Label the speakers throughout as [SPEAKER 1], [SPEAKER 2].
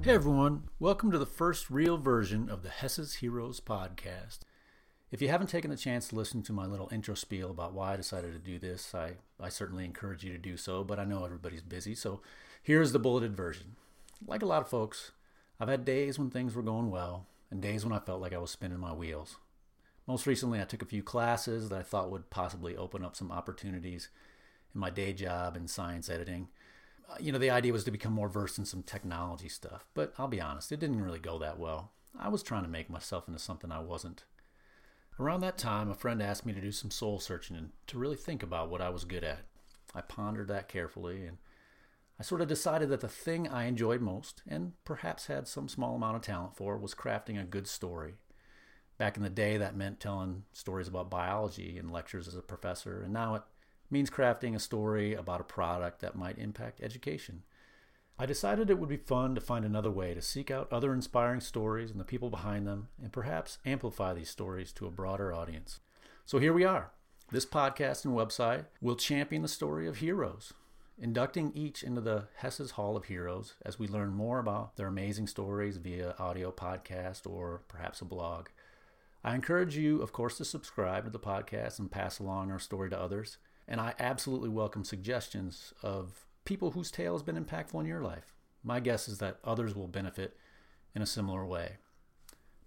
[SPEAKER 1] Hey everyone, welcome to the first real version of the Hess's Heroes podcast. If you haven't taken the chance to listen to my little intro spiel about why I decided to do this, I, I certainly encourage you to do so, but I know everybody's busy, so here's the bulleted version. Like a lot of folks, I've had days when things were going well, and days when I felt like I was spinning my wheels. Most recently, I took a few classes that I thought would possibly open up some opportunities in my day job in science editing. Uh, you know, the idea was to become more versed in some technology stuff, but I'll be honest, it didn't really go that well. I was trying to make myself into something I wasn't. Around that time, a friend asked me to do some soul searching and to really think about what I was good at. I pondered that carefully and I sort of decided that the thing I enjoyed most, and perhaps had some small amount of talent for, was crafting a good story. Back in the day, that meant telling stories about biology in lectures as a professor, and now it means crafting a story about a product that might impact education. I decided it would be fun to find another way to seek out other inspiring stories and the people behind them, and perhaps amplify these stories to a broader audience. So here we are. This podcast and website will champion the story of heroes, inducting each into the Hess's Hall of Heroes as we learn more about their amazing stories via audio podcast or perhaps a blog. I encourage you, of course, to subscribe to the podcast and pass along our story to others. And I absolutely welcome suggestions of people whose tale has been impactful in your life. My guess is that others will benefit in a similar way.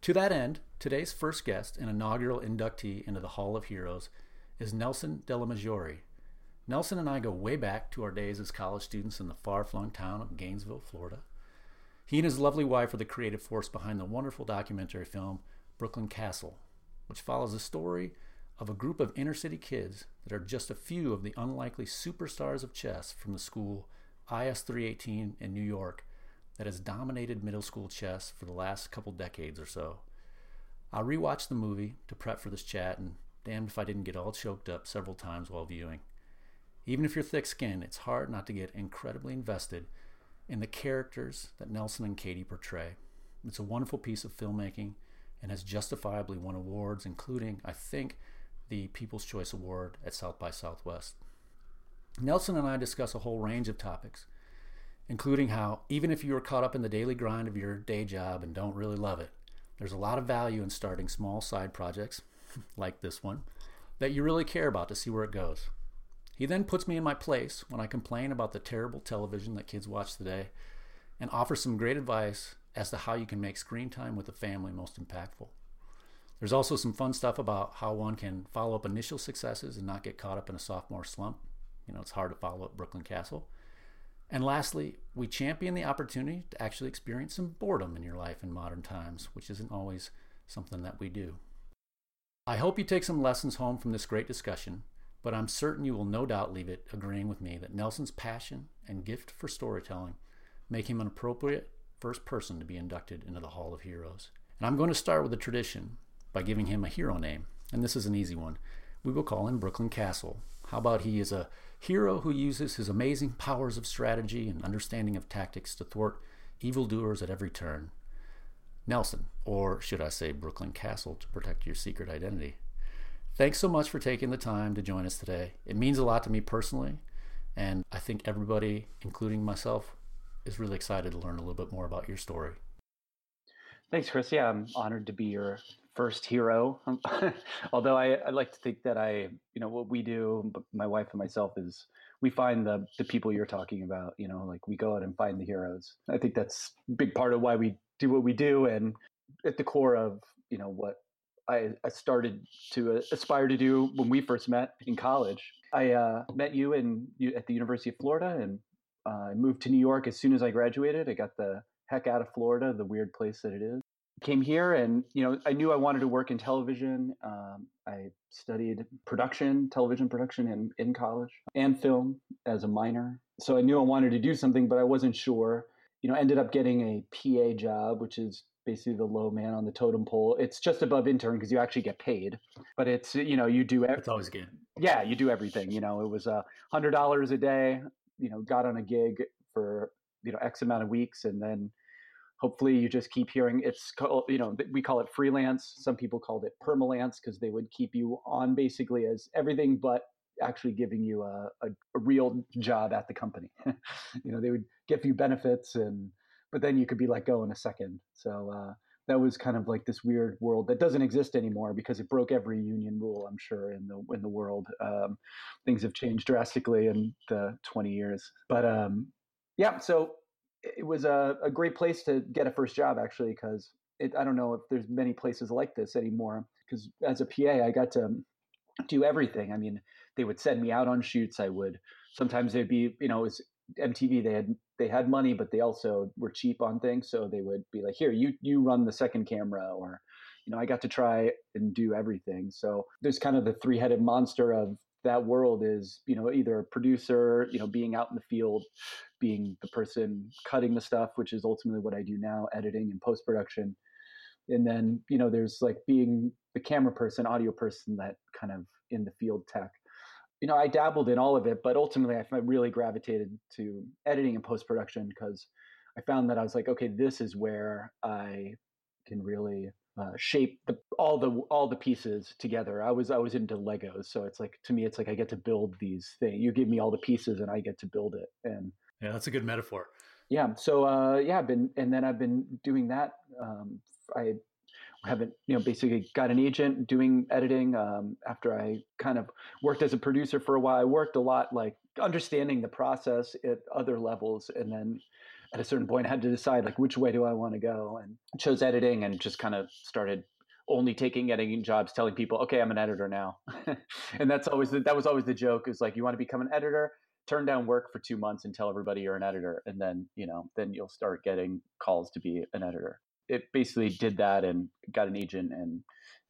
[SPEAKER 1] To that end, today's first guest and inaugural inductee into the Hall of Heroes is Nelson Della Maggiore. Nelson and I go way back to our days as college students in the far flung town of Gainesville, Florida. He and his lovely wife are the creative force behind the wonderful documentary film Brooklyn Castle, which follows the story of a group of inner city kids that are just a few of the unlikely superstars of chess from the school IS 318 in New York that has dominated middle school chess for the last couple decades or so. I rewatched the movie to prep for this chat, and damned if I didn't get all choked up several times while viewing. Even if you're thick skinned, it's hard not to get incredibly invested in the characters that Nelson and Katie portray. It's a wonderful piece of filmmaking and has justifiably won awards, including, I think, the People's Choice Award at South by Southwest. Nelson and I discuss a whole range of topics, including how, even if you are caught up in the daily grind of your day job and don't really love it, there's a lot of value in starting small side projects, like this one, that you really care about to see where it goes. He then puts me in my place when I complain about the terrible television that kids watch today and offers some great advice as to how you can make screen time with the family most impactful. There's also some fun stuff about how one can follow up initial successes and not get caught up in a sophomore slump. You know, it's hard to follow up Brooklyn Castle. And lastly, we champion the opportunity to actually experience some boredom in your life in modern times, which isn't always something that we do. I hope you take some lessons home from this great discussion, but I'm certain you will no doubt leave it agreeing with me that Nelson's passion and gift for storytelling make him an appropriate first person to be inducted into the Hall of Heroes. And I'm going to start with a tradition by giving him a hero name, and this is an easy one. We will call him Brooklyn Castle. How about he is a hero who uses his amazing powers of strategy and understanding of tactics to thwart evildoers at every turn? Nelson, or should I say Brooklyn Castle, to protect your secret identity. Thanks so much for taking the time to join us today. It means a lot to me personally, and I think everybody, including myself, is really excited to learn a little bit more about your story.
[SPEAKER 2] Thanks, Chris. Yeah, I'm honored to be your first hero. Although I, I, like to think that I, you know, what we do, my wife and myself, is we find the the people you're talking about. You know, like we go out and find the heroes. I think that's a big part of why we do what we do, and at the core of you know what I, I started to aspire to do when we first met in college. I uh, met you in at the University of Florida, and uh, I moved to New York as soon as I graduated. I got the heck out of Florida, the weird place that it is came here and you know i knew i wanted to work in television um, i studied production television production in, in college and film as a minor. So i knew i wanted to do something but i wasn't sure you know ended up getting a pa job which is basically the low man on the totem pole. It's just above intern because you actually get paid but it's you know you do
[SPEAKER 1] it's always good
[SPEAKER 2] yeah you do everything you know it was a hundred dollars a day you know got on a gig for you know x amount of weeks and then hopefully you just keep hearing it's called you know we call it freelance some people called it permalance because they would keep you on basically as everything but actually giving you a, a, a real job at the company you know they would give you benefits and but then you could be let go in a second. So uh, that was kind of like this weird world that doesn't exist anymore because it broke every union rule. I'm sure in the in the world, um, things have changed drastically in the 20 years. But um, yeah, so it was a, a great place to get a first job actually because I don't know if there's many places like this anymore. Because as a PA, I got to do everything. I mean, they would send me out on shoots. I would sometimes they'd be, you know, it was MTV. They had they had money, but they also were cheap on things. So they would be like, "Here, you you run the second camera," or, you know, I got to try and do everything. So there's kind of the three headed monster of that world is, you know, either a producer, you know, being out in the field, being the person cutting the stuff, which is ultimately what I do now, editing and post production. And then, you know, there's like being the camera person, audio person, that kind of in the field tech you know, I dabbled in all of it, but ultimately I really gravitated to editing and post production because I found that I was like, okay, this is where I can really uh, shape the, all the all the pieces together. I was I was into Legos, so it's like to me, it's like I get to build these things. You give me all the pieces, and I get to build it. And
[SPEAKER 1] yeah, that's a good metaphor.
[SPEAKER 2] Yeah. So uh, yeah, I've been and then I've been doing that. Um, I haven't you know basically got an agent doing editing um, after i kind of worked as a producer for a while i worked a lot like understanding the process at other levels and then at a certain point had to decide like which way do i want to go and chose editing and just kind of started only taking editing jobs telling people okay i'm an editor now and that's always the, that was always the joke is like you want to become an editor turn down work for two months and tell everybody you're an editor and then you know then you'll start getting calls to be an editor it basically did that and got an agent and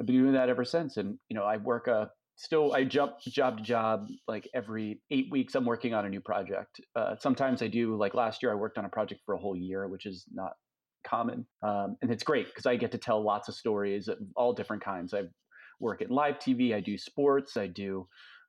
[SPEAKER 2] I've been doing that ever since. And you know, I work a still I jump job to job like every eight weeks. I'm working on a new project. Uh, sometimes I do like last year I worked on a project for a whole year, which is not common, um, and it's great because I get to tell lots of stories of all different kinds. I work in live TV. I do sports. I do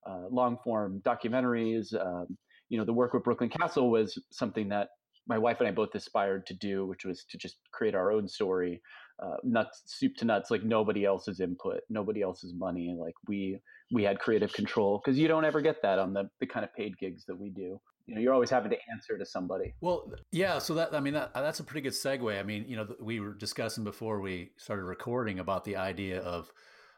[SPEAKER 2] uh, long form documentaries. Um, you know, the work with Brooklyn Castle was something that my wife and I both aspired to do, which was to just create our own story, uh, nuts, soup to nuts, like nobody else's input, nobody else's money. Like we we had creative control because you don't ever get that on the the kind of paid gigs that we do. You know, you're always having to answer to somebody.
[SPEAKER 1] Well, yeah. So that I mean, that, that's a pretty good segue. I mean, you know, we were discussing before we started recording about the idea of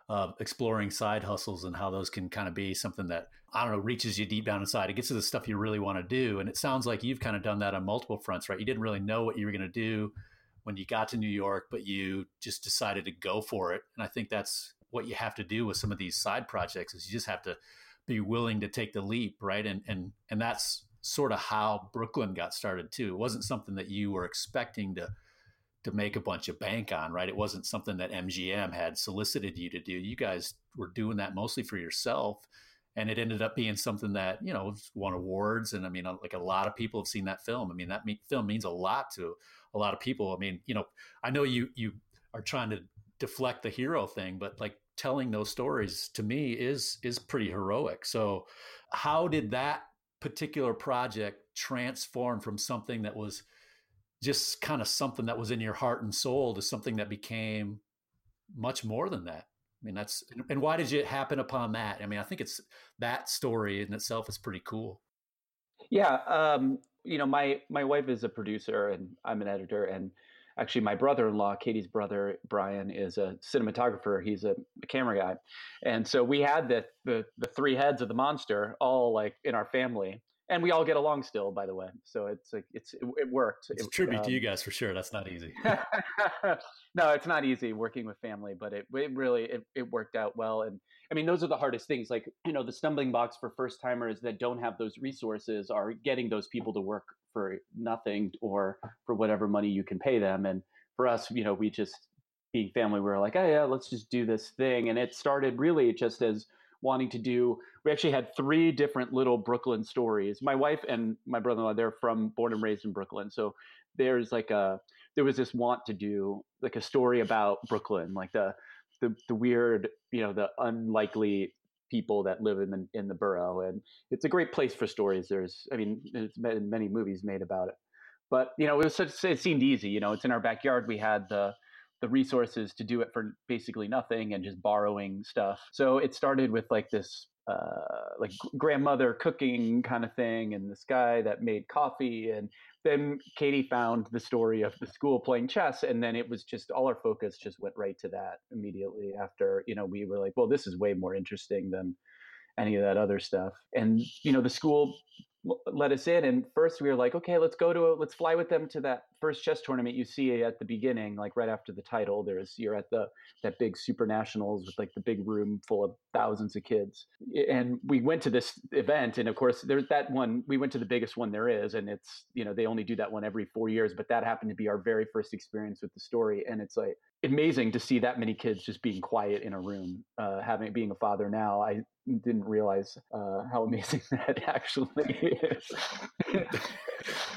[SPEAKER 1] uh, exploring side hustles and how those can kind of be something that I don't know reaches you deep down inside. It gets to the stuff you really want to do, and it sounds like you've kind of done that on multiple fronts, right? You didn't really know what you were going to do when you got to New York, but you just decided to go for it. And I think that's what you have to do with some of these side projects is you just have to be willing to take the leap, right? And and and that's sort of how Brooklyn got started too. It wasn't something that you were expecting to to make a bunch of bank on, right? It wasn't something that MGM had solicited you to do. You guys were doing that mostly for yourself. And it ended up being something that, you know, won awards. And I mean, uh, like a lot of people have seen that film. I mean, that me- film means a lot to a lot of people. I mean, you know, I know you, you are trying to deflect the hero thing, but like telling those stories to me is, is pretty heroic. So how did that particular project transform from something that was, just kind of something that was in your heart and soul to something that became much more than that. I mean, that's and why did it happen upon that? I mean, I think it's that story in itself is pretty cool.
[SPEAKER 2] Yeah, um, you know, my my wife is a producer and I'm an editor, and actually, my brother-in-law, Katie's brother Brian, is a cinematographer. He's a, a camera guy, and so we had the, the the three heads of the monster all like in our family and we all get along still by the way so it's like it's it, it worked
[SPEAKER 1] it's
[SPEAKER 2] it,
[SPEAKER 1] tribute um, to you guys for sure that's not easy.
[SPEAKER 2] No it's not easy working with family but it, it really it, it worked out well and i mean those are the hardest things like you know the stumbling blocks for first timers that don't have those resources are getting those people to work for nothing or for whatever money you can pay them and for us you know we just being family we are like oh yeah let's just do this thing and it started really just as wanting to do. We actually had three different little Brooklyn stories. My wife and my brother-in-law, they're from born and raised in Brooklyn, so there's like a there was this want to do like a story about Brooklyn, like the the, the weird, you know, the unlikely people that live in the in the borough, and it's a great place for stories. There's, I mean, there's been many movies made about it, but you know, it was such, it seemed easy. You know, it's in our backyard. We had the the resources to do it for basically nothing and just borrowing stuff. So it started with like this uh, like grandmother cooking kind of thing, and this guy that made coffee, and then Katie found the story of the school playing chess, and then it was just all our focus just went right to that immediately after. You know, we were like, well, this is way more interesting than any of that other stuff. And you know, the school let us in and first we were like okay let's go to a, let's fly with them to that first chess tournament you see at the beginning like right after the title there's you're at the that big super nationals with like the big room full of thousands of kids. And we went to this event and of course there's that one we went to the biggest one there is and it's you know they only do that one every four years but that happened to be our very first experience with the story and it's like amazing to see that many kids just being quiet in a room uh, having being a father now. I didn't realize uh, how amazing that actually is.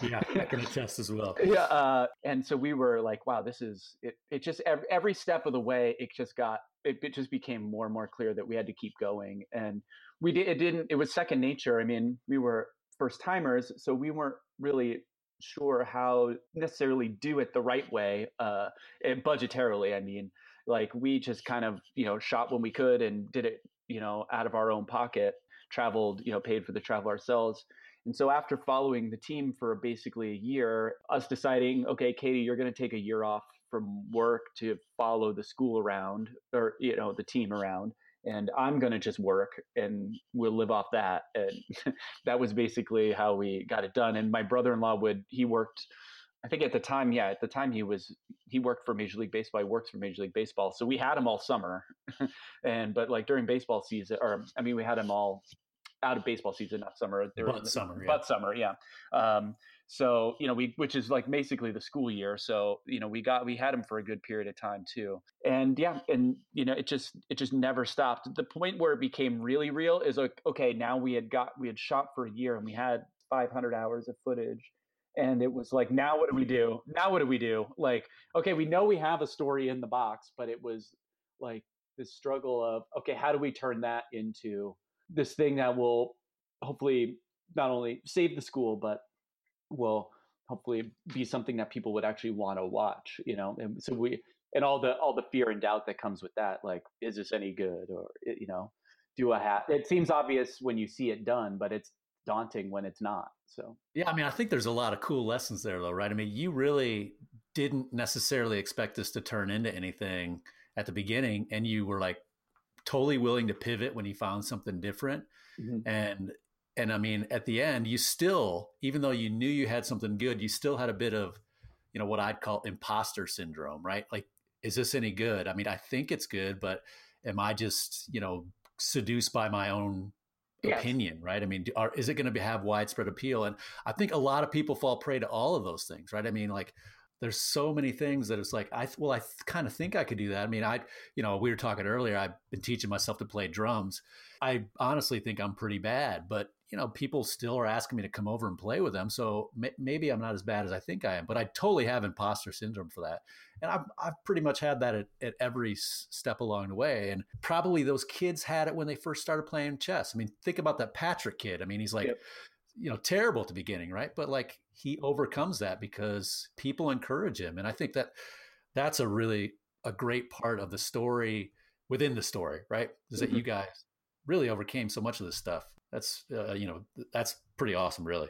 [SPEAKER 1] yeah, I can attest as well.
[SPEAKER 2] Yeah, uh, and so we were like, "Wow, this is it." It just every, every step of the way, it just got it, it, just became more and more clear that we had to keep going, and we did. It didn't. It was second nature. I mean, we were first timers, so we weren't really sure how necessarily do it the right way, uh, budgetarily. I mean, like we just kind of you know shot when we could and did it you know, out of our own pocket, traveled, you know, paid for the travel ourselves. And so after following the team for basically a year, us deciding, okay, Katie, you're going to take a year off from work to follow the school around or, you know, the team around. And I'm going to just work and we'll live off that. And that was basically how we got it done. And my brother in law would, he worked I think at the time, yeah, at the time he was he worked for Major League Baseball. He works for Major League Baseball, so we had him all summer, and but like during baseball season, or I mean, we had him all out of baseball season, not summer.
[SPEAKER 1] There but summer,
[SPEAKER 2] yeah. but summer, yeah. Um, so you know, we which is like basically the school year. So you know, we got we had him for a good period of time too, and yeah, and you know, it just it just never stopped. The point where it became really real is like, okay, now we had got we had shot for a year and we had 500 hours of footage and it was like now what do we do? Now what do we do? Like okay we know we have a story in the box but it was like this struggle of okay how do we turn that into this thing that will hopefully not only save the school but will hopefully be something that people would actually want to watch you know? And so we and all the all the fear and doubt that comes with that like is this any good? or you know do a have it seems obvious when you see it done but it's daunting when it's not. So
[SPEAKER 1] yeah, I mean, I think there's a lot of cool lessons there, though, right? I mean, you really didn't necessarily expect this to turn into anything at the beginning, and you were like totally willing to pivot when you found something different, mm-hmm. and and I mean, at the end, you still, even though you knew you had something good, you still had a bit of, you know, what I'd call imposter syndrome, right? Like, is this any good? I mean, I think it's good, but am I just, you know, seduced by my own yes. opinion, right? I mean, are, is it going to have widespread appeal? And I think a lot of people fall prey to all of those things, right? I mean, like there's so many things that it's like I well I th- kind of think I could do that. I mean, I you know we were talking earlier. I've been teaching myself to play drums. I honestly think I'm pretty bad, but you know people still are asking me to come over and play with them. So m- maybe I'm not as bad as I think I am. But I totally have imposter syndrome for that and I've, I've pretty much had that at, at every step along the way and probably those kids had it when they first started playing chess i mean think about that patrick kid i mean he's like yep. you know terrible at the beginning right but like he overcomes that because people encourage him and i think that that's a really a great part of the story within the story right is that mm-hmm. you guys really overcame so much of this stuff that's uh, you know that's pretty awesome really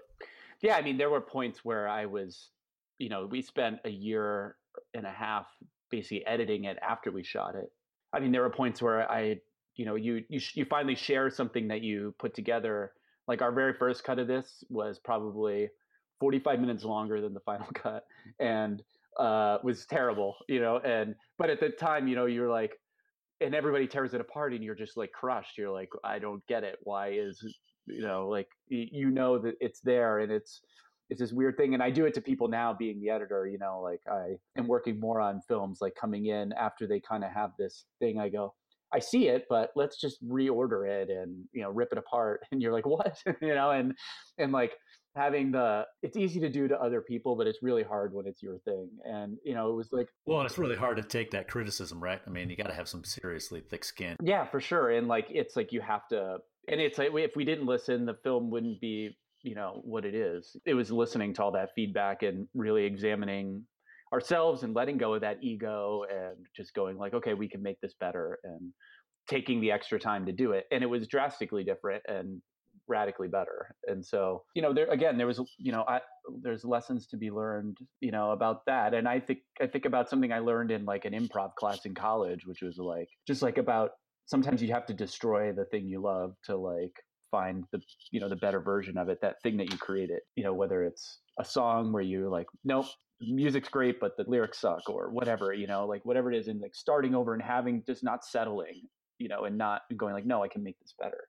[SPEAKER 2] yeah i mean there were points where i was you know we spent a year and a half basically editing it after we shot it. I mean, there were points where I, you know, you you you finally share something that you put together. Like our very first cut of this was probably 45 minutes longer than the final cut, and uh, was terrible, you know. And but at the time, you know, you're like, and everybody tears it apart, and you're just like crushed. You're like, I don't get it. Why is you know like you know that it's there and it's it's this weird thing and i do it to people now being the editor you know like i am working more on films like coming in after they kind of have this thing i go i see it but let's just reorder it and you know rip it apart and you're like what you know and and like having the it's easy to do to other people but it's really hard when it's your thing and you know it was like
[SPEAKER 1] well it's really hard to take that criticism right? I mean you got to have some seriously thick skin.
[SPEAKER 2] Yeah for sure and like it's like you have to and it's like if we didn't listen the film wouldn't be you know what it is. It was listening to all that feedback and really examining ourselves and letting go of that ego and just going like okay we can make this better and taking the extra time to do it and it was drastically different and radically better. And so, you know, there again, there was, you know, I, there's lessons to be learned, you know, about that. And I think I think about something I learned in like an improv class in college, which was like just like about sometimes you have to destroy the thing you love to like find the you know the better version of it that thing that you created you know whether it's a song where you're like nope music's great but the lyrics suck or whatever you know like whatever it is and like starting over and having just not settling you know and not going like no i can make this better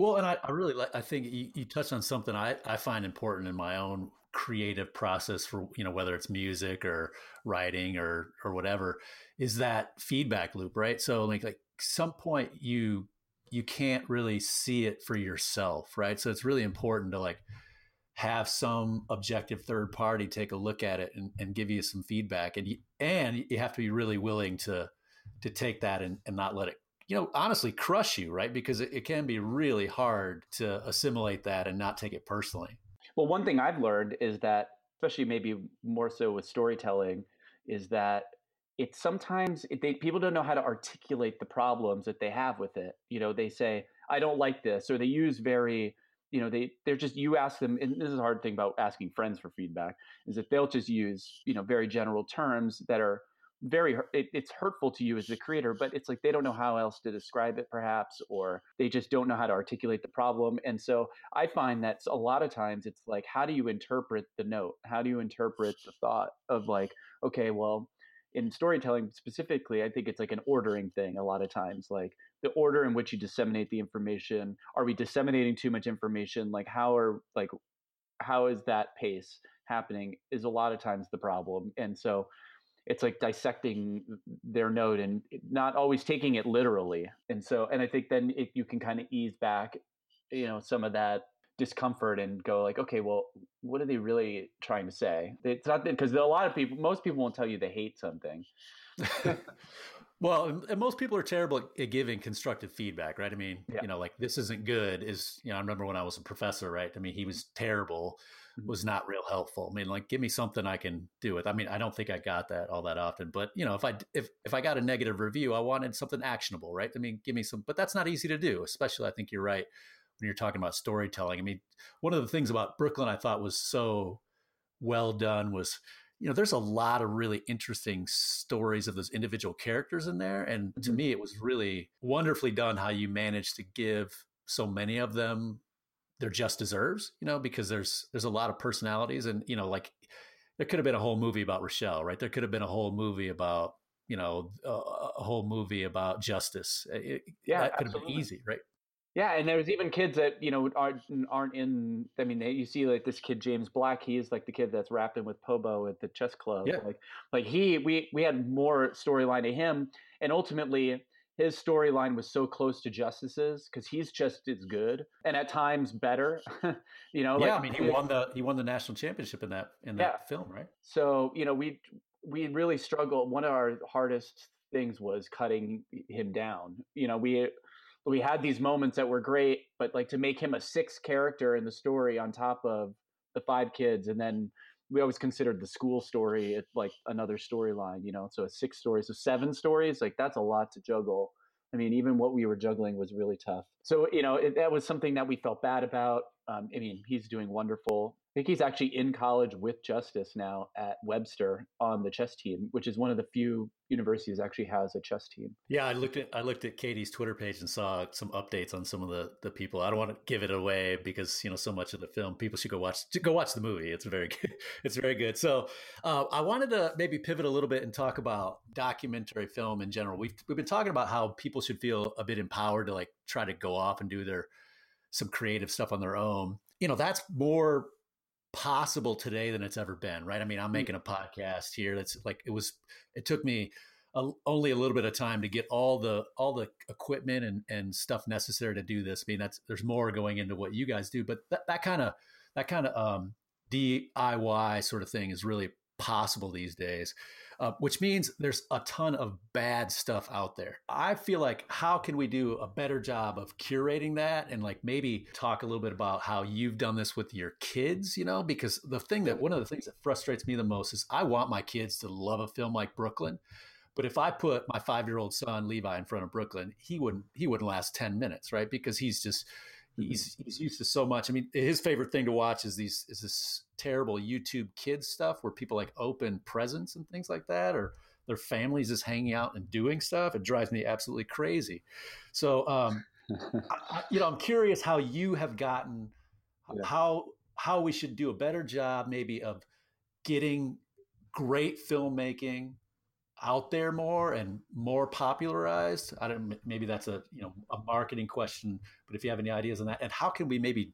[SPEAKER 1] well and i, I really like i think you, you touched on something I, I find important in my own creative process for you know whether it's music or writing or or whatever is that feedback loop right? So like like some point you you can't really see it for yourself right? So it's really important to like have some objective third party take a look at it and, and give you some feedback. And you, and you have to be really willing to to take that and, and not let it you know honestly crush you right? Because it, it can be really hard to assimilate that and not take it personally.
[SPEAKER 2] Well one thing i've learned is that especially maybe more so with storytelling is that it's sometimes they people don't know how to articulate the problems that they have with it. You know they say i don't like this or they use very you know they they're just you ask them and this is a hard thing about asking friends for feedback is that they'll just use you know very general terms that are very it, it's hurtful to you as the creator but it's like they don't know how else to describe it perhaps or they just don't know how to articulate the problem and so i find that a lot of times it's like how do you interpret the note how do you interpret the thought of like okay well in storytelling specifically, I think it's like an ordering thing a lot of times, like the order in which you disseminate the information. Are we disseminating too much information? Like how are like how is that pace happening is a lot of times the problem. And so it's like dissecting their note and not always taking it literally. And so and I think then if you can kind of ease back, you know, some of that discomfort and go like, okay, well, what are they really trying to say? It's not because a lot of people, most people won't tell you they hate something.
[SPEAKER 1] well, and most people are terrible at giving constructive feedback, right? I mean, yeah. you know, like this isn't good. Is you know, I remember when I was a professor, right? I mean, he was terrible. Was not real helpful. I mean, like, give me something I can do with. I mean, I don't think I got that all that often, but you know, if I if if I got a negative review, I wanted something actionable, right? I mean, give me some, but that's not easy to do. Especially, I think you're right when you're talking about storytelling. I mean, one of the things about Brooklyn I thought was so well done was, you know, there's a lot of really interesting stories of those individual characters in there. And to mm-hmm. me, it was really wonderfully done how you managed to give so many of them their just deserves, you know, because there's there's a lot of personalities and, you know, like there could have been a whole movie about Rochelle, right? There could have been a whole movie about you know a, a whole movie about justice. It, yeah, that could absolutely. have been easy, right?
[SPEAKER 2] Yeah, and there's even kids that you know aren't aren't in. I mean, you see like this kid James Black. He's like the kid that's rapping with Pobo at the chess club. Yeah. Like, like he we we had more storyline to him, and ultimately his storyline was so close to Justice's because he's just as good and at times better. you know,
[SPEAKER 1] yeah. Like, I mean, he won the he won the national championship in that in that yeah. film, right?
[SPEAKER 2] So you know, we we really struggled. One of our hardest things was cutting him down. You know, we we had these moments that were great, but like to make him a sixth character in the story on top of the five kids, and then we always considered the school story like another storyline, you know. So it's six stories, so seven stories, like that's a lot to juggle. I mean, even what we were juggling was really tough. So you know, it, that was something that we felt bad about. Um, I mean, he's doing wonderful think he's actually in college with Justice now at Webster on the chess team, which is one of the few universities actually has a chess team.
[SPEAKER 1] Yeah, I looked at I looked at Katie's Twitter page and saw some updates on some of the the people. I don't want to give it away because you know so much of the film. People should go watch go watch the movie. It's very good. It's very good. So uh, I wanted to maybe pivot a little bit and talk about documentary film in general. We've we've been talking about how people should feel a bit empowered to like try to go off and do their some creative stuff on their own. You know, that's more possible today than it's ever been, right? I mean, I'm mm. making a podcast here that's like it was. It took me a, only a little bit of time to get all the all the equipment and and stuff necessary to do this. I mean, that's there's more going into what you guys do, but that that kind of that kind of um, DIY sort of thing is really possible these days uh, which means there's a ton of bad stuff out there. I feel like how can we do a better job of curating that and like maybe talk a little bit about how you've done this with your kids, you know, because the thing that one of the things that frustrates me the most is I want my kids to love a film like Brooklyn. But if I put my five year old son Levi in front of Brooklyn, he wouldn't he wouldn't last ten minutes, right? Because he's just he's he's used to so much. I mean, his favorite thing to watch is these is this terrible YouTube kids stuff where people like open presents and things like that, or their families just hanging out and doing stuff. It drives me absolutely crazy. So, um, I, you know, I'm curious how you have gotten yeah. how how we should do a better job, maybe of getting great filmmaking out there more and more popularized? I don't. Maybe that's a you know a marketing question, but if you have any ideas on that, and how can we maybe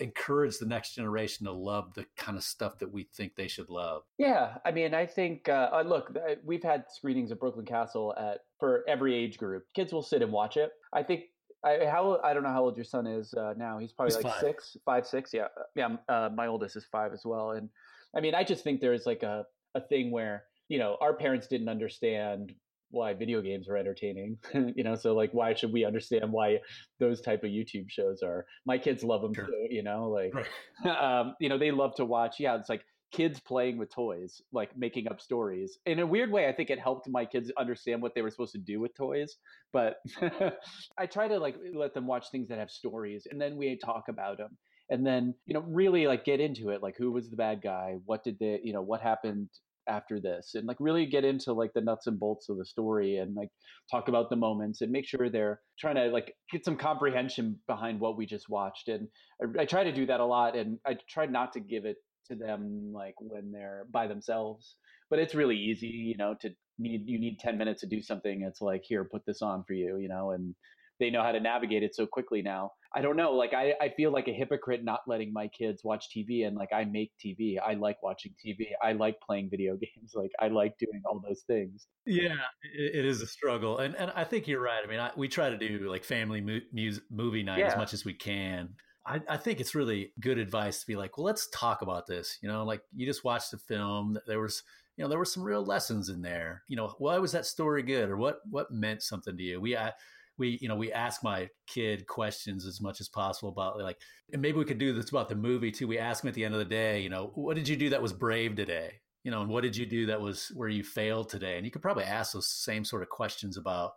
[SPEAKER 1] encourage the next generation to love the kind of stuff that we think they should love?
[SPEAKER 2] Yeah, I mean, I think uh, uh look, we've had screenings of Brooklyn Castle at for every age group. Kids will sit and watch it. I think I, how I don't know how old your son is uh, now. He's probably He's like five. six, five, six. Yeah, yeah. Uh, my oldest is five as well. And I mean, I just think there's like a a thing where you know, our parents didn't understand why video games are entertaining you know so like why should we understand why those type of youtube shows are my kids love them sure. too you know like right. um, you know they love to watch yeah it's like kids playing with toys like making up stories in a weird way i think it helped my kids understand what they were supposed to do with toys but i try to like let them watch things that have stories and then we talk about them and then you know really like get into it like who was the bad guy what did they you know what happened after this and like really get into like the nuts and bolts of the story and like talk about the moments and make sure they're trying to like get some comprehension behind what we just watched and I, I try to do that a lot and I try not to give it to them like when they're by themselves but it's really easy you know to need you need 10 minutes to do something it's like here put this on for you you know and they know how to navigate it so quickly now. I don't know. Like I, I feel like a hypocrite not letting my kids watch TV and like I make TV. I like watching TV. I like playing video games. Like I like doing all those things.
[SPEAKER 1] Yeah, it, it is a struggle. And and I think you're right. I mean, I, we try to do like family mu- music, movie night yeah. as much as we can. I, I think it's really good advice to be like, well, let's talk about this. You know, like you just watched the film. There was you know there were some real lessons in there you know why was that story good or what what meant something to you we I, we you know we ask my kid questions as much as possible about like and maybe we could do this about the movie too. We ask him at the end of the day you know what did you do that was brave today? You know and what did you do that was where you failed today? And you could probably ask those same sort of questions about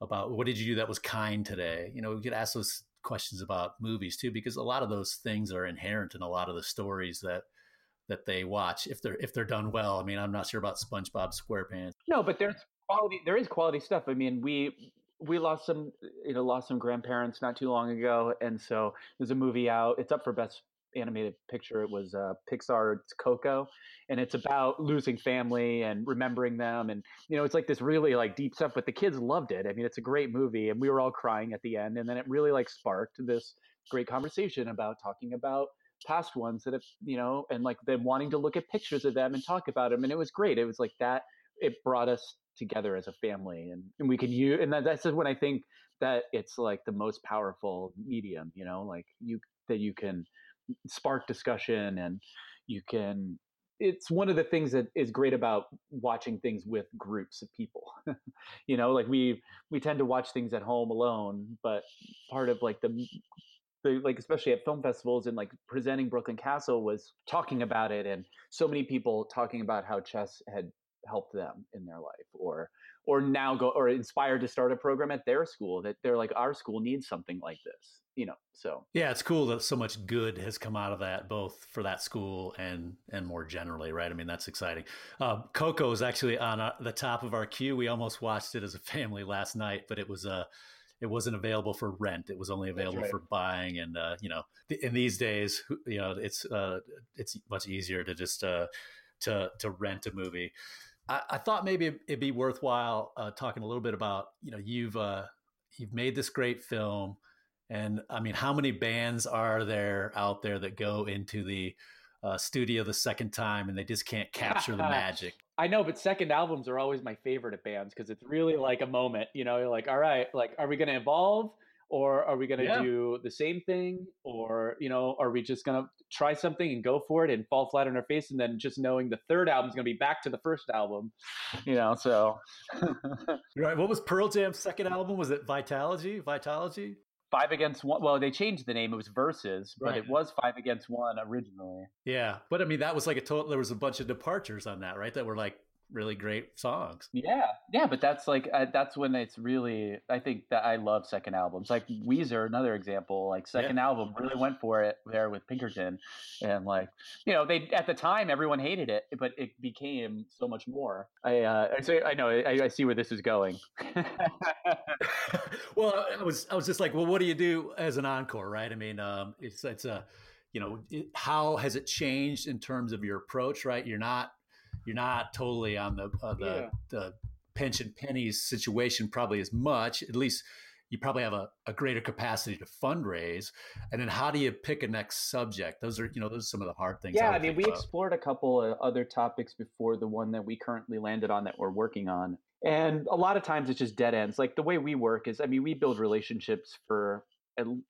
[SPEAKER 1] about what did you do that was kind today? You know we could ask those questions about movies too because a lot of those things are inherent in a lot of the stories that that they watch if they're if they're done well. I mean i'm not sure about spongebob squarepants.
[SPEAKER 2] No but there's quality there is quality stuff. I mean we we lost some you know lost some grandparents not too long ago and so there's a movie out it's up for best animated picture it was uh, pixar's coco and it's about losing family and remembering them and you know it's like this really like deep stuff but the kids loved it i mean it's a great movie and we were all crying at the end and then it really like sparked this great conversation about talking about past ones that have you know and like them wanting to look at pictures of them and talk about them and it was great it was like that it brought us together as a family and, and we can use and that, that's when i think that it's like the most powerful medium you know like you that you can spark discussion and you can it's one of the things that is great about watching things with groups of people you know like we we tend to watch things at home alone but part of like the the, like especially at film festivals and like presenting Brooklyn Castle was talking about it and so many people talking about how chess had help them in their life or or now go or inspired to start a program at their school that they're like our school needs something like this you know so.
[SPEAKER 1] Yeah it's cool that so much good has come out of that both for that school and and more generally right? I mean that's exciting. Uh, coco is actually on our, the top of our queue. We almost watched it as a family last night but it was uh it wasn't available for rent. It was only available right. for buying and uh, you know in these days you know it's uh, it's much easier to just uh, to to rent a movie I, I thought maybe it'd be worthwhile uh, talking a little bit about you know you've uh, you've made this great film, and I mean, how many bands are there out there that go into the uh, studio the second time and they just can't capture the magic?
[SPEAKER 2] I know, but second albums are always my favorite of bands because it's really like a moment. You know, you're like, all right, like, are we going to evolve? Or are we going to yeah. do the same thing? Or you know are we just going to try something and go for it and fall flat on our face and then just knowing the third album is going to be back to the first album you know so.
[SPEAKER 1] Right what was pearl jam's second album? Was it vitalogy? Vitalogy?
[SPEAKER 2] Five against one well they changed the name it was verses but right. it was five against one originally.
[SPEAKER 1] Yeah but i mean that was like a total there was a bunch of departures on that right? That were like really great songs.
[SPEAKER 2] Yeah, yeah, but that's like uh, that's when it's really. I think that I love second albums. Like Weezer, another example. Like second yeah. album really went for it there with Pinkerton, and like you know they at the time everyone hated it, but it became so much more. I uh, I say I know I, I see where this is going.
[SPEAKER 1] well, I was I was just like, well, what do you do as an encore, right? I mean, um, it's it's a you know it, how has it changed in terms of your approach, right? You're not you're not totally on the uh, the, yeah. the pension pennies situation probably as much. At least you probably have a, a greater capacity to fundraise. And then how do you pick a next subject? Those are you know those are some of the hard things.
[SPEAKER 2] Yeah, I, I mean we explored a couple of other topics before the one that we currently landed on that we're working on. And a lot of times it's just dead ends. Like the way we work is, I mean, we build relationships for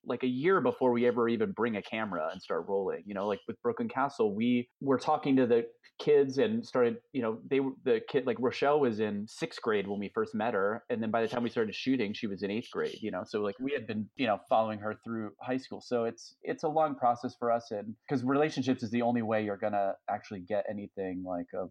[SPEAKER 2] like a year before we ever even bring a camera and start rolling you know like with brooklyn castle we were talking to the kids and started you know they the kid like rochelle was in sixth grade when we first met her and then by the time we started shooting she was in eighth grade you know so like we had been you know following her through high school so it's it's a long process for us and because relationships is the only way you're gonna actually get anything like of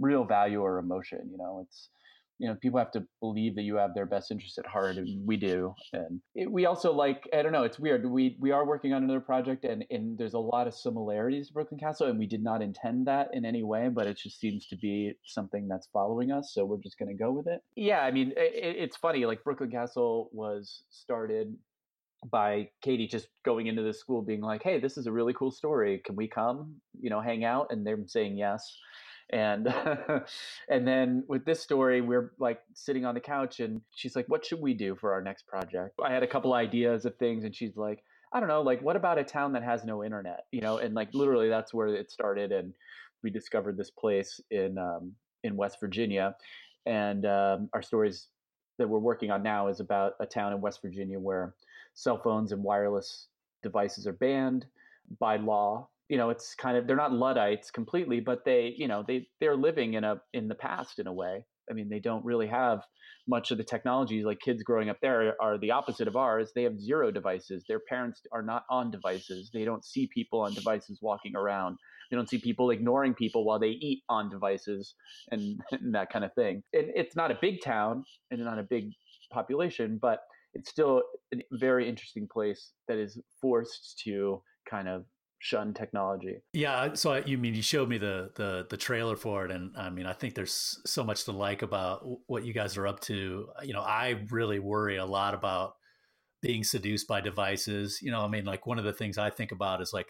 [SPEAKER 2] real value or emotion you know it's you know people have to believe that you have their best interest at heart and we do and it, we also like i don't know it's weird we we are working on another project and and there's a lot of similarities to brooklyn castle and we did not intend that in any way but it just seems to be something that's following us so we're just going to go with it yeah i mean it, it's funny like brooklyn castle was started by Katie just going into the school being like, "Hey, this is a really cool story. Can we come, you know, hang out?" And they're saying yes and and then with this story we're like sitting on the couch and she's like what should we do for our next project? I had a couple ideas of things and she's like i don't know like what about a town that has no internet? You know and like literally that's where it started and we discovered this place in um, in west virginia and um, our stories that we're working on now is about a town in west virginia where cell phones and wireless devices are banned by law you know it's kind of they're not luddites completely but they you know they they're living in a in the past in a way. I mean they don't really have much of the technologies like kids growing up there are the opposite of ours. They have zero devices. Their parents are not on devices. They don't see people on devices walking around. They don't see people ignoring people while they eat on devices and, and that kind of thing. And it's not a big town and not a big population but it's still a very interesting place that is forced to kind of shun technology.
[SPEAKER 1] Yeah, so you mean you showed me the the the trailer for it, and I mean I think there's so much to like about what you guys are up to. You know, I really worry a lot about being seduced by devices. You know, I mean, like one of the things I think about is like,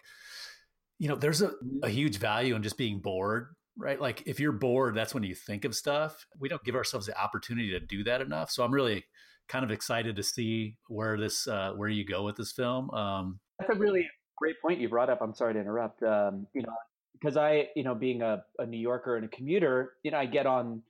[SPEAKER 1] you know, there's a, a huge value in just being bored. Right. Like if you're bored, that's when you think of stuff. We don't give ourselves the opportunity to do that enough. So I'm really kind of excited to see where this, uh, where you go with this film. Um,
[SPEAKER 2] that's a really great point you brought up. I'm sorry to interrupt. Um, you know, because I, you know, being a, a New Yorker and a commuter, you know, I get on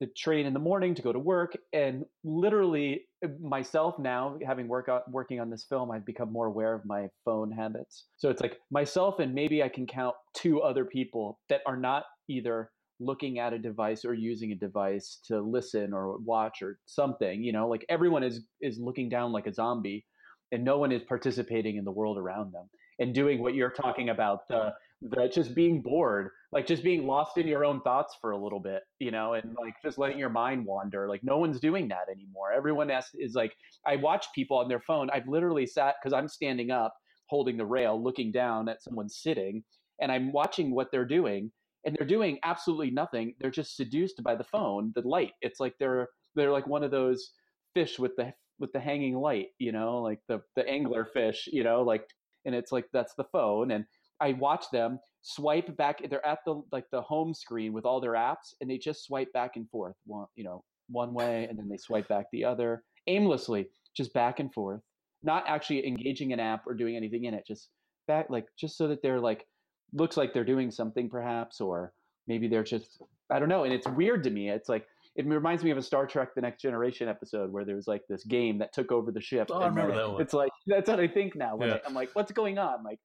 [SPEAKER 2] the train in the morning to go to work, and literally uh, myself now, having work out, working on this film, I've become more aware of my phone habits. So it's like myself, and maybe I can count two other people that are not either looking at a device or using a device to listen or watch or something you know like everyone is is looking down like a zombie and no one is participating in the world around them and doing what you're talking about the the just being bored like just being lost in your own thoughts for a little bit you know and like just letting your mind wander like no one's doing that anymore. Everyone has, is like i watch people on their phone i've literally sat because i'm standing up holding the rail looking down at someone sitting and i'm watching what they're doing and they're doing absolutely nothing. They're just seduced by the phone the light. It's like they're they're like one of those fish with the with the hanging light you know like the the angler fish you know like and it's like that's the phone and i watch them swipe back they're at the like the home screen with all their apps and they just swipe back and forth one you know one way and then they swipe back the other aimlessly just back and forth not actually engaging an app or doing anything in it just back like just so that they're like looks like they're doing something perhaps or maybe they're just i don't know and it's weird to me it's like it reminds me of a Star Trek: The Next Generation episode where there was like this game that took over the ship.
[SPEAKER 1] Oh, I remember
[SPEAKER 2] that
[SPEAKER 1] one.
[SPEAKER 2] It's like that's what I think now. Yeah. I, am like, what's going on? Like,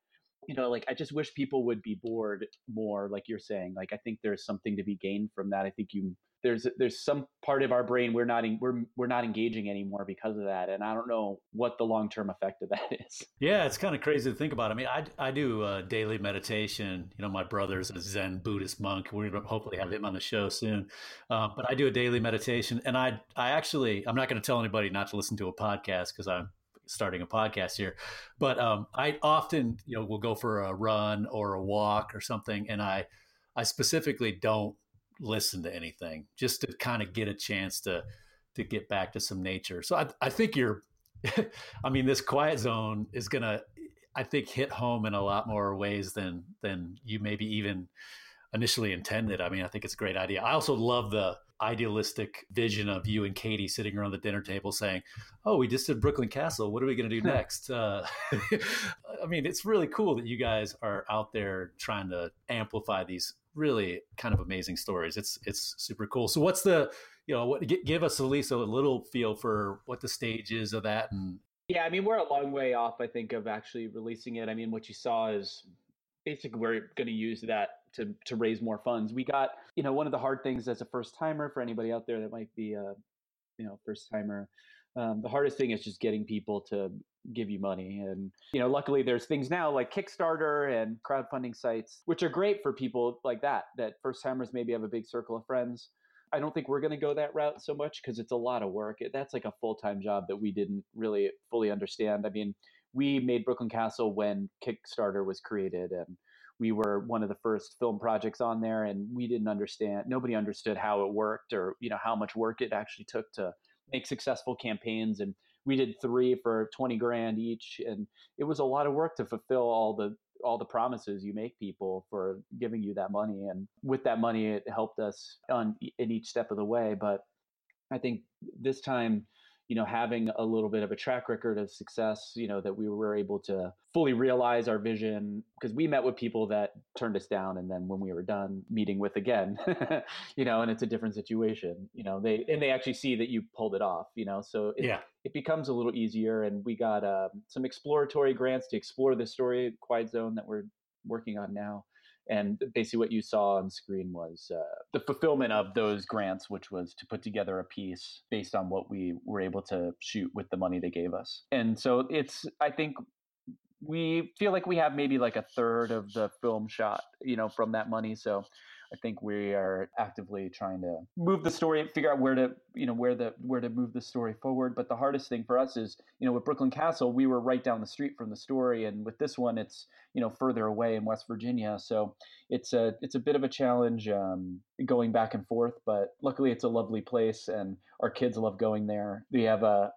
[SPEAKER 2] you know, like I just wish people would be bored more, like you're saying. Like I think there's something to be gained from that. I think you there's there's some part of our brain we're not we're we're not engaging anymore because of that and i don't know what the long-term effect of that is.
[SPEAKER 1] Yeah it's kind of crazy to think about. I mean i, I do uh, daily meditation you know my brother's a zen buddhist monk we're to hopefully have him on the show soon uh, but i do a daily meditation and i i actually i'm not going to tell anybody not to listen to a podcast because i'm starting a podcast here but um, i often you know will go for a run or a walk or something and i i specifically don't listen to anything just to kind of get a chance to to get back to some nature. So I, I think you're, I mean, this quiet zone is gonna, I think, hit home in a lot more ways than than you maybe even initially intended. I mean, I think it's a great idea. I also love the idealistic vision of you and Katie sitting around the dinner table saying, "Oh, we just did Brooklyn Castle. What are we going to do next?" Uh, I mean, it's really cool that you guys are out there trying to amplify these really kind of amazing stories. It's it's super cool. So what's the you know what give us at least a little feel for what the stage is of that and
[SPEAKER 2] yeah, I mean we're a long way off I think of actually releasing it. I mean what you saw is basically we're going to use that to to raise more funds. We got, you know, one of the hard things as a first timer for anybody out there that might be a you know, first timer um, the hardest thing is just getting people to give you money. And, you know, luckily there's things now like Kickstarter and crowdfunding sites, which are great for people like that, that first timers maybe have a big circle of friends. I don't think we're going to go that route so much because it's a lot of work. That's like a full time job that we didn't really fully understand. I mean, we made Brooklyn Castle when Kickstarter was created and we were one of the first film projects on there and we didn't understand nobody understood how it worked or you know how much work it actually took to make successful campaigns and we did three for 20 grand each and it was a lot of work to fulfill all the all the promises you make people for giving you that money and with that money it helped us on in each step of the way but i think this time you know having a little bit of a track record of success you know that we were able to fully realize our vision because we met with people that turned us down and then when we were done meeting with again you know and it's a different situation you know they and they actually see that you pulled it off you know so it,
[SPEAKER 1] yeah
[SPEAKER 2] it becomes a little easier and we got uh, some exploratory grants to explore the story quiet zone that we're working on now and basically, what you saw on screen was uh, the fulfillment of those grants, which was to put together a piece based on what we were able to shoot with the money they gave us. And so it's, I think, we feel like we have maybe like a third of the film shot, you know, from that money. So I think we are actively trying to move the story, figure out where to, you know, where the where to move the story forward. But the hardest thing for us is, you know, with Brooklyn Castle, we were right down the street from the story, and with this one, it's you know further away in West Virginia. So it's a it's a bit of a challenge um, going back and forth. But luckily, it's a lovely place, and our kids love going there. We have a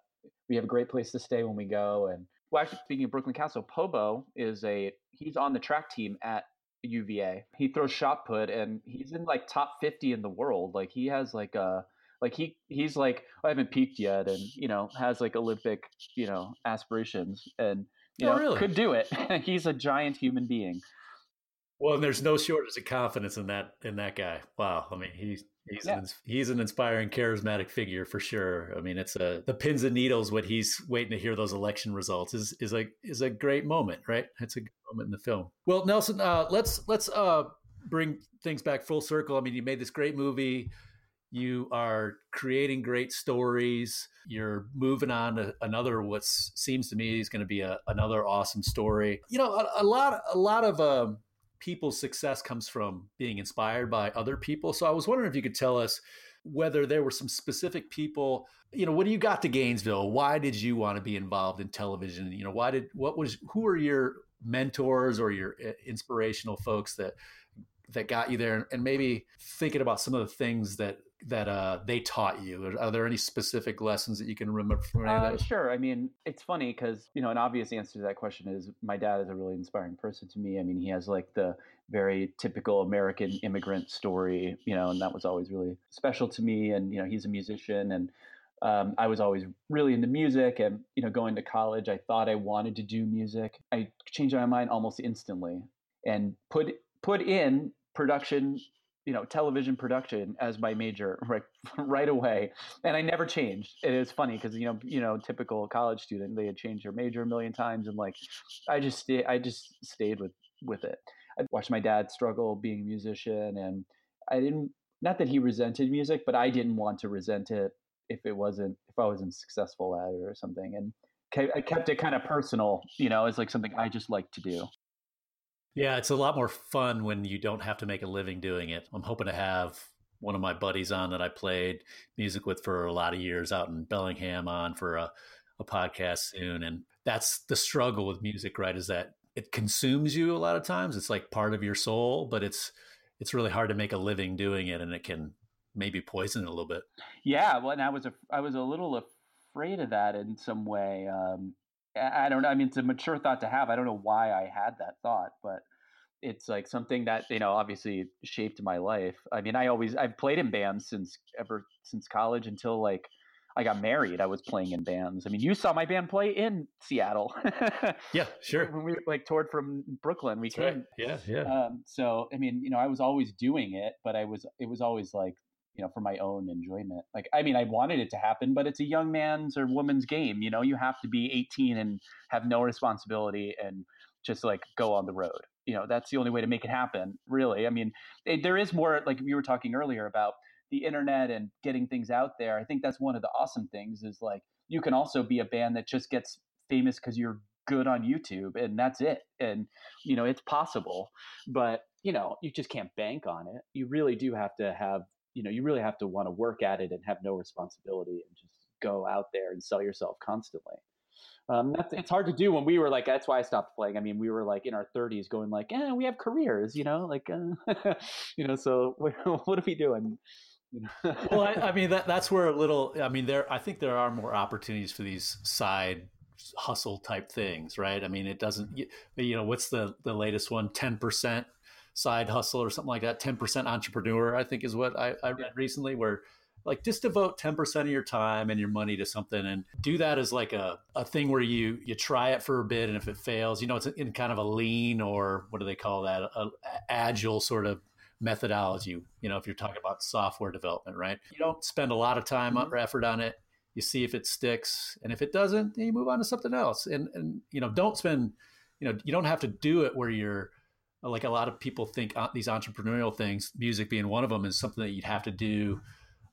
[SPEAKER 2] we have a great place to stay when we go, and well, actually, speaking of Brooklyn Castle, Pobo is a he's on the track team at UVA. He throws shot put and he's in like top 50 in the world. Like he has like a like he he's like I haven't peaked yet and you know has like Olympic, you know, aspirations and you oh, know really? could do it. he's a giant human being.
[SPEAKER 1] Well, and there's no shortage of confidence in that in that guy. Wow. I mean, he's He's yeah. an, he's an inspiring, charismatic figure for sure. I mean, it's a the pins and needles when he's waiting to hear those election results is is a is a great moment, right? It's a good moment in the film. Well, Nelson, uh, let's let's uh, bring things back full circle. I mean, you made this great movie. You are creating great stories. You're moving on to another what seems to me is going to be a, another awesome story. You know, a, a lot a lot of um, people's success comes from being inspired by other people. So I was wondering if you could tell us whether there were some specific people, you know, when you got to Gainesville, why did you want to be involved in television? You know, why did what was who are your mentors or your eh, inspirational folks that that got you there and maybe thinking about some of the things that that uh, they taught you? Are there any specific lessons that you can remember from any uh, of
[SPEAKER 2] Sure. I mean, it's funny because you know an obvious answer to that question is my dad is a really inspiring person to me. I mean, he has like the very typical American immigrant story, you know, and that was always really special to me. And you know, he's a musician and. Um, I was always really into music, and you know, going to college, I thought I wanted to do music. I changed my mind almost instantly, and put put in production you know television production as my major right right away and i never changed it is funny because you know you know typical college student they had changed their major a million times and like i just stay, i just stayed with with it i watched my dad struggle being a musician and i didn't not that he resented music, but I didn't want to resent it if it wasn't if I wasn't successful at it or something. And I kept it kind of personal, you know, it's like something I just like to do.
[SPEAKER 1] Yeah, it's a lot more fun when you don't have to make a living doing it. I'm hoping to have one of my buddies on that I played music with for a lot of years out in Bellingham on for a, a podcast soon. And that's the struggle with music, right? Is that it consumes you a lot of times. It's like part of your soul, but it's it's really hard to make a living doing it and it can maybe poison it a little bit.
[SPEAKER 2] Yeah, well, and I was a, I was a little afraid of that in some way. Um, I don't know. I mean, it's a mature thought to have. I don't know why I had that thought, but it's like something that you know obviously shaped my life. I mean, I always I've played in bands since ever since college until like I got married. I was playing in bands. I mean, you saw my band play in Seattle.
[SPEAKER 1] yeah, sure.
[SPEAKER 2] When we like toured from Brooklyn, we That's came. Right.
[SPEAKER 1] Yeah, yeah.
[SPEAKER 2] Um, so I mean, you know, I was always doing it, but I was it was always like you know for my own enjoyment. Like i mean i wanted it to happen but it's a young man's or woman's game you know? You have to be 18 and have no responsibility and just like go on the road. You know that's the only way to make it happen really. I mean it, there is more like we were talking earlier about the internet and getting things out there. I think that's one of the awesome things is like you can also be a band that just gets famous because you're good on youtube and that's it and you know it's possible but you know you just can't bank on it. You really do have to have you know you really have to want to work at it and have no responsibility and just go out there and sell yourself constantly um, that's it's hard to do when we were like that's why I stopped playing. I mean, we were like in our 30s, going like, "Yeah, we have careers," you know, like, uh, you know. So what, what are we doing?
[SPEAKER 1] well, I, I, mean that that's where a little. I mean, there. I think there are more opportunities for these side hustle type things, right? I mean, it doesn't. You know, what's the the latest one? Ten percent side hustle or something like that. Ten percent entrepreneur, I think, is what I, I read recently. Where like just devote 10% of your time and your money to something and do that as like a, a thing where you you try it for a bit and if it fails you know it's in kind of a lean or what do they call that a, a agile sort of methodology you know if you're talking about software development right you don't spend a lot of time mm-hmm. or effort on it you see if it sticks and if it doesn't you move on to something else and and you know don't spend you know you don't have to do it where you're like a lot of people think uh, these entrepreneurial things music being one of them is something that you'd have to do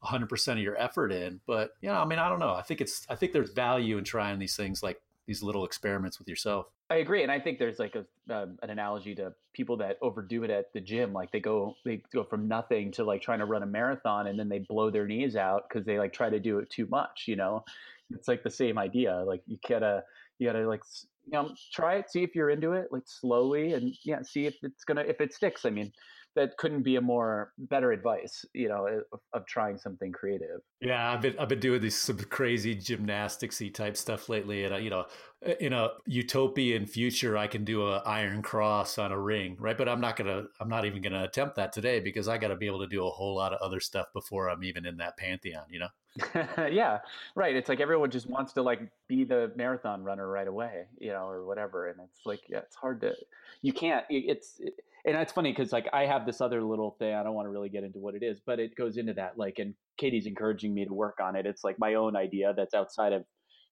[SPEAKER 1] 100% of your effort in. But you know i mean i don't know. I think it's i think there's value in trying these things like these little experiments with yourself.
[SPEAKER 2] I agree. And i think there's like a, um, an analogy to people that overdo it at the gym. Like they go they go from nothing to like trying to run a marathon and then they blow their knees out because they like try to do it too much you know? It's like the same idea. Like you gotta you gotta like you know try it see if you're into it like slowly and yeah see if it's gonna if it sticks i mean that couldn't be a more better advice, you know, of, of, trying something creative.
[SPEAKER 1] Yeah, I've been I've been doing these some crazy gymnasticsy type stuff lately, and I, you know, uh, in a utopian future, I can do a iron cross on a ring, right? But I'm not gonna, I'm not even gonna attempt that today because I got to be able to do a whole lot of other stuff before I'm even in that pantheon, you know.
[SPEAKER 2] yeah, right. It's like everyone just wants to like be the marathon runner right away, you know, or whatever, and it's like yeah, it's hard to, you can't. It's it, and it's funny because like I have this other little thing. I don't want to really get into what it is, but it goes into that. Like, and Katie's encouraging me to work on it. It's like my own idea that's outside of.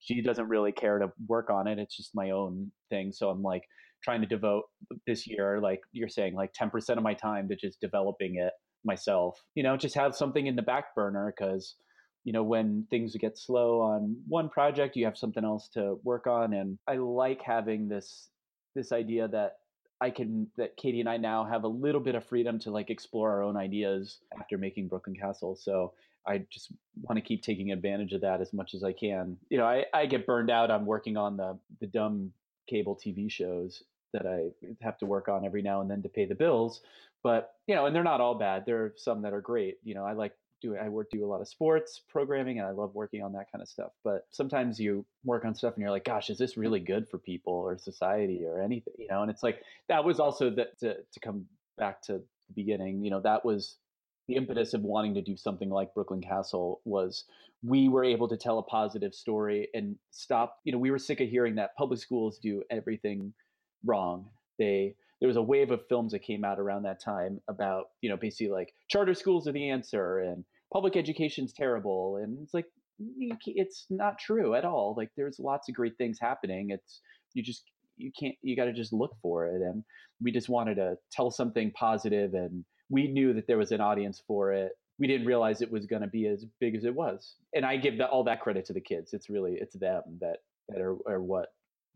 [SPEAKER 2] She doesn't really care to work on it. It's just my own thing. So I'm like trying to devote this year, like you're saying, like 10% of my time to just developing it myself. You know, just have something in the back burner because you know when things get slow on one project you have something else to work on and i like having this this idea that I can that Katie and I now have a little bit of freedom to like explore our own ideas after making Brooklyn Castle. So I just want to keep taking advantage of that as much as I can. You know, I, I get burned out on working on the the dumb cable TV shows that I have to work on every now and then to pay the bills. But you know, and they're not all bad. There are some that are great. You know, I like do I work do a lot of sports programming and I love working on that kind of stuff. But sometimes you work on stuff and you're like, gosh, is this really good for people or society or anything? You know, and it's like that was also that to, to come back to the beginning, you know, that was the impetus of wanting to do something like Brooklyn Castle was we were able to tell a positive story and stop, you know, we were sick of hearing that public schools do everything wrong. They there was a wave of films that came out around that time about you know basically like charter schools are the answer and public education's terrible and it's like it's not true at all like there's lots of great things happening it's you just you can't you got to just look for it and we just wanted to tell something positive and we knew that there was an audience for it we didn't realize it was going to be as big as it was. And I give all that credit to the kids. It's really it's them that that are, are what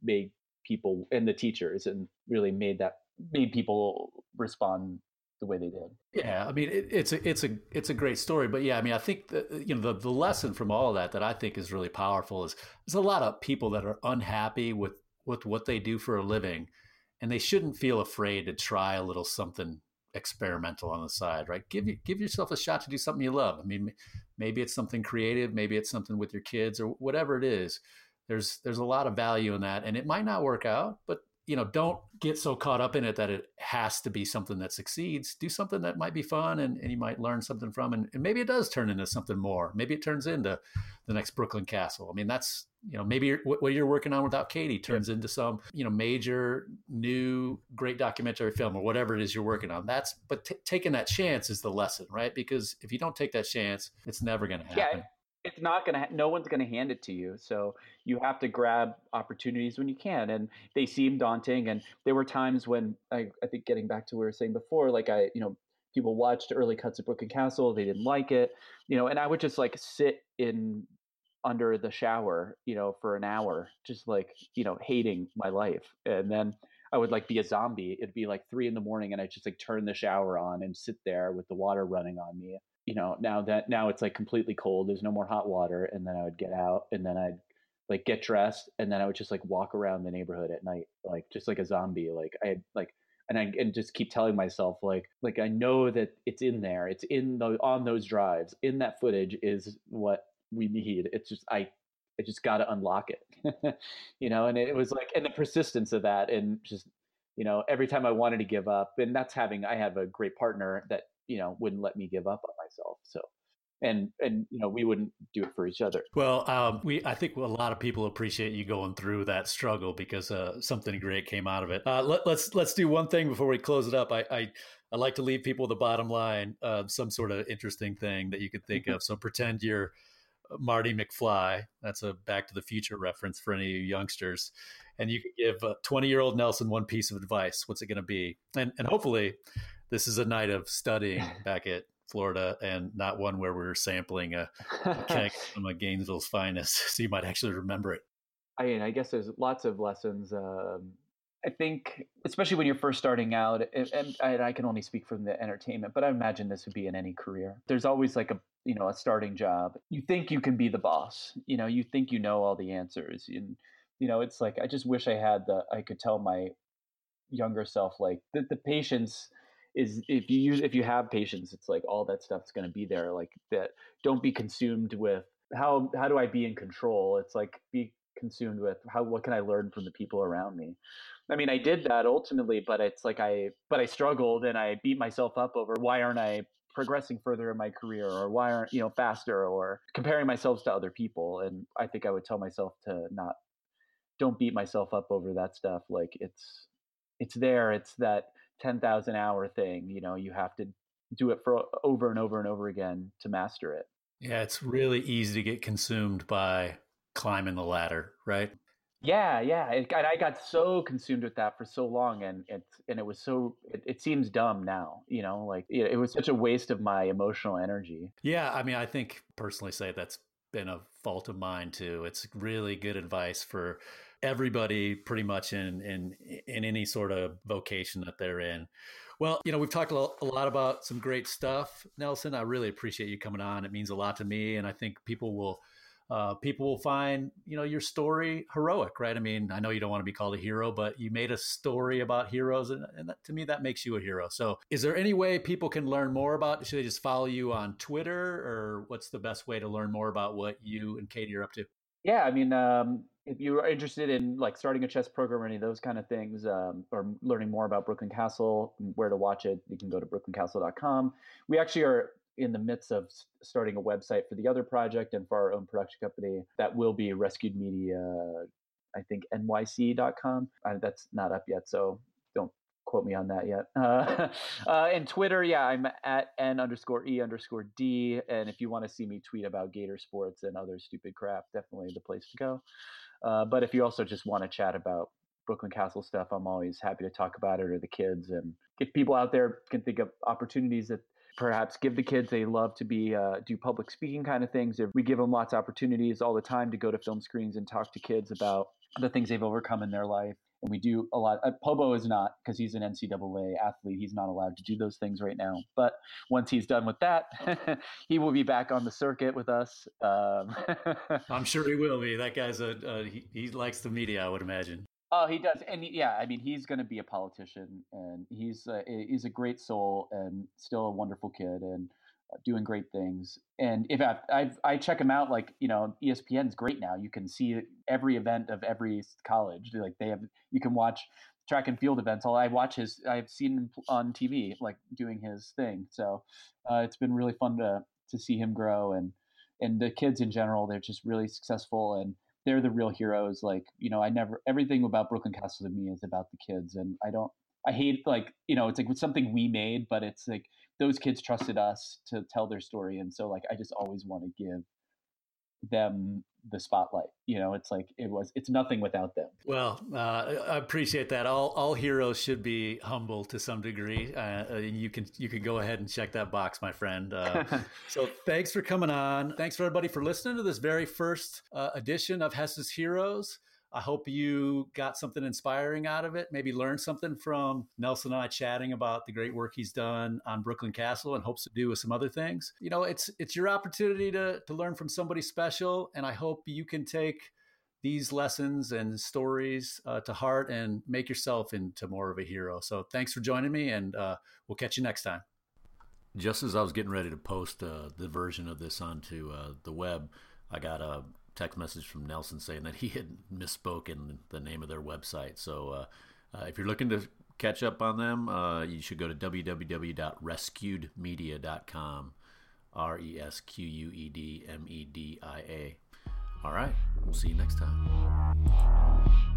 [SPEAKER 2] made people and the teachers and really made that made people respond the way they did.
[SPEAKER 1] Yeah, I mean it, it's a it's a it's a great story, but yeah, I mean I think that you know the the lesson from all of that that I think is really powerful is there's a lot of people that are unhappy with with what they do for a living, and they shouldn't feel afraid to try a little something experimental on the side, right? Give give yourself a shot to do something you love. I mean, maybe it's something creative, maybe it's something with your kids or whatever it is. There's there's a lot of value in that, and it might not work out, but you know, don't get so caught up in it that it has to be something that succeeds. Do something that might be fun and, and you might learn something from. And, and, maybe it does turn into something more. Maybe it turns into the next Brooklyn Castle. I mean, that's, you know, maybe what you're working on without Katie turns into some, you know, major new great documentary film or whatever it is you're working on. That's, but t- taking that chance is the lesson, right? Because if you don't take that chance, it's never going to happen.
[SPEAKER 2] Yeah it's not going to no one's going to hand it to you so you have to grab opportunities when you can and they seem daunting and there were times when I, I think getting back to what we were saying before like i you know people watched early cuts of brooklyn castle they didn't like it you know and i would just like sit in under the shower you know for an hour just like you know hating my life and then i would like be a zombie it'd be like three in the morning and i just like turn the shower on and sit there with the water running on me you know, now that now it's like completely cold. There's no more hot water, and then I would get out, and then I'd like get dressed, and then I would just like walk around the neighborhood at night, like just like a zombie. Like I had like, and I and just keep telling myself like like I know that it's in there. It's in the on those drives. In that footage is what we need. It's just I I just got to unlock it, you know. And it was like, and the persistence of that, and just you know, every time I wanted to give up, and that's having I have a great partner that you know wouldn't let me give up on myself so and and you know we wouldn't do it for each other.
[SPEAKER 1] Well um, we i think a lot of people appreciate you going through that struggle because uh, something great came out of it. Uh, let, us let's, let's do one thing before we close it up. I i, I like to leave people the bottom line uh, some sort of interesting thing that you could think mm-hmm. of. So pretend you're uh, marty mcfly. That's a back to the future reference for any of you youngsters. And you could give 20 year old nelson one piece of advice. What's it going to be? And and hopefully this is a night of studying back at Florida and not one where we're sampling a, a keg from a Gainesville's finest. So you might actually remember it.
[SPEAKER 2] I mean, I guess there's lots of lessons. Um, I think, especially when you're first starting out, and, and, I can only speak from the entertainment, but I imagine this would be in any career. There's always like a you know a starting job. You think you can be the boss. You know, you think you know all the answers. And you know, it's like I just wish I had the. I could tell my younger self like the, the patience is if you use if you have patience it's like all that stuff's going to be there like that don't be consumed with how how do i be in control? It's like be consumed with how what can i learn from the people around me? I mean i did that ultimately but it's like i but i struggled and i beat myself up over why aren't i progressing further in my career? or why aren't you know faster? or comparing myself to other people and i think i would tell myself to not don't beat myself up over that stuff like it's it's there it's that 10,000 hour thing. You know, you have to do it for over and over and over again to master it.
[SPEAKER 1] Yeah, it's really easy to get consumed by climbing the ladder, right?
[SPEAKER 2] Yeah, yeah. It, I got so consumed with that for so long, and it and it was so. It, it seems dumb now, you know. Like it, it was such a waste of my emotional energy.
[SPEAKER 1] Yeah, I mean, I think personally, say that's been a fault of mine too. It's really good advice for everybody pretty much in in in any sort of vocation that they're in. Well, you know, we've talked a lot about some great stuff, Nelson. I really appreciate you coming on. It means a lot to me, and I think people will uh, people will find you know your story heroic, right? I mean, I know you don't want to be called a hero, but you made a story about heroes, and, and that, to me, that makes you a hero. So, is there any way people can learn more about? Should they just follow you on Twitter, or what's the best way to learn more about what you and Katie are up to?
[SPEAKER 2] Yeah, I mean, um, if you're interested in like starting a chess program or any of those kind of things, um, or learning more about Brooklyn Castle, where to watch it, you can go to brooklyncastle.com. We actually are in the midst of starting a website for the other project and for our own production company that will be rescued media i think nyc.com uh, that's not up yet so don't quote me on that yet. Uh, uh, and twitter yeah i'm at n underscore e underscore d and if you want to see me tweet about gator sports and other stupid crap definitely the place to go uh, but if you also just want to chat about Brooklyn Castle stuff, I'm always happy to talk about it or the kids. And if people out there can think of opportunities that perhaps give the kids they love to be uh, do public speaking kind of things. We give them lots of opportunities all the time to go to film screens and talk to kids about the things they've overcome in their life. And we do a lot. Uh, Pobo is not because he's an NCAA athlete. He's not allowed to do those things right now. But once he's done with that, he will be back on the circuit with us. Um,
[SPEAKER 1] I'm sure he will be. That guy's a uh, he, he likes the media. I would imagine.
[SPEAKER 2] Oh, he does, and yeah, I mean, he's going to be a politician, and he's uh, he's a great soul, and still a wonderful kid, and doing great things. And if I, I I check him out, like you know, ESPN's great now. You can see every event of every college. Like they have, you can watch track and field events. All I watch his, I've seen him on TV, like doing his thing. So uh, it's been really fun to to see him grow, and and the kids in general, they're just really successful and they're the real heroes. Like, you know, I never everything about Brooklyn Castle to me is about the kids, and I don't. I hate like you know it's like something we made, but it's like those kids trusted us to tell their story, and so like I just always want to give them the spotlight. You know, it's like it was. It's nothing without them.
[SPEAKER 1] Well, uh, I appreciate that. All all heroes should be humble to some degree. Uh, you can you can go ahead and check that box, my friend. Uh, so thanks for coming on. Thanks for everybody for listening to this very first uh, edition of Hess's Heroes. I hope you got something inspiring out of it. Maybe learned something from Nelson and I chatting about the great work he's done on Brooklyn Castle and hopes to do with some other things. You know, it's it's your opportunity to to learn from somebody special, and I hope you can take these lessons and stories uh, to heart and make yourself into more of a hero. So thanks for joining me, and uh, we'll catch you next time. Just as I was getting ready to post uh, the version of this onto uh, the web, I got a text message from Nelson saying that he had misspoken the name of their website. So uh, uh, if you're looking to catch up on them, uh, you should go to www.resquedmedia.com. R E S Q U E D M E D I A. All right. We'll see you next time.